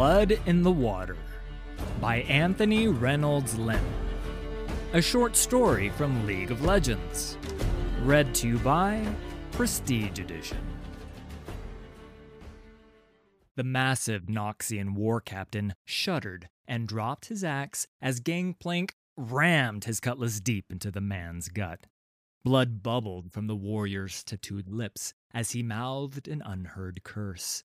Blood in the Water by Anthony Reynolds Lim. A short story from League of Legends. Read to you by Prestige Edition. The massive Noxian war captain shuddered and dropped his axe as Gangplank rammed his cutlass deep into the man's gut. Blood bubbled from the warrior's tattooed lips as he mouthed an unheard curse.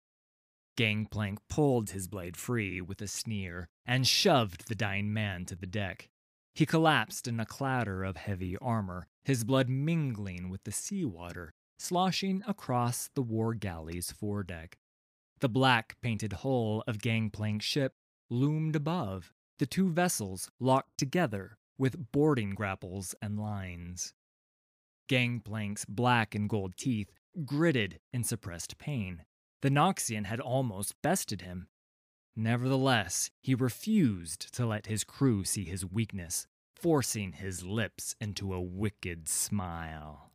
Gangplank pulled his blade free with a sneer and shoved the dying man to the deck. He collapsed in a clatter of heavy armor, his blood mingling with the seawater, sloshing across the war galley's foredeck. The black painted hull of Gangplank's ship loomed above, the two vessels locked together with boarding grapples and lines. Gangplank's black and gold teeth gritted in suppressed pain. The Noxian had almost bested him. Nevertheless, he refused to let his crew see his weakness, forcing his lips into a wicked smile.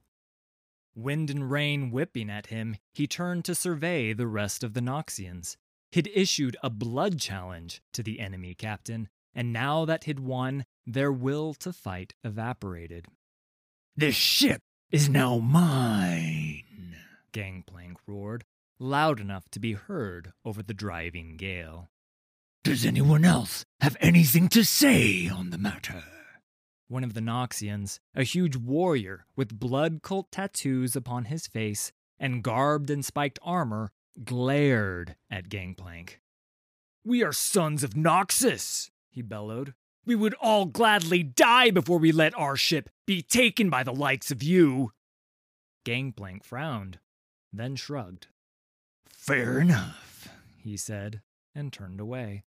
Wind and rain whipping at him, he turned to survey the rest of the Noxians. He'd issued a blood challenge to the enemy captain, and now that he'd won, their will to fight evaporated. This ship is now mine, Gangplank roared, loud enough to be heard over the driving gale. Does anyone else have anything to say on the matter? One of the Noxians, a huge warrior with blood cult tattoos upon his face and garbed in spiked armor, glared at Gangplank. We are sons of Noxus, he bellowed. We would all gladly die before we let our ship be taken by the likes of you. Gangplank frowned, then shrugged. Fair enough, he said, and turned away.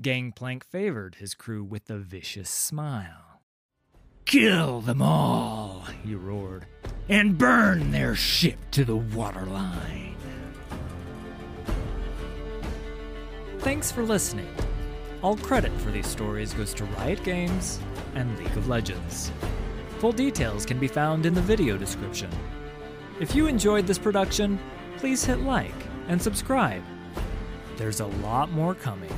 Gangplank favored his crew with a vicious smile. Kill them all, he roared, and burn their ship to the waterline. Thanks for listening. All credit for these stories goes to Riot Games and League of Legends. Full details can be found in the video description. If you enjoyed this production, please hit like and subscribe. There's a lot more coming.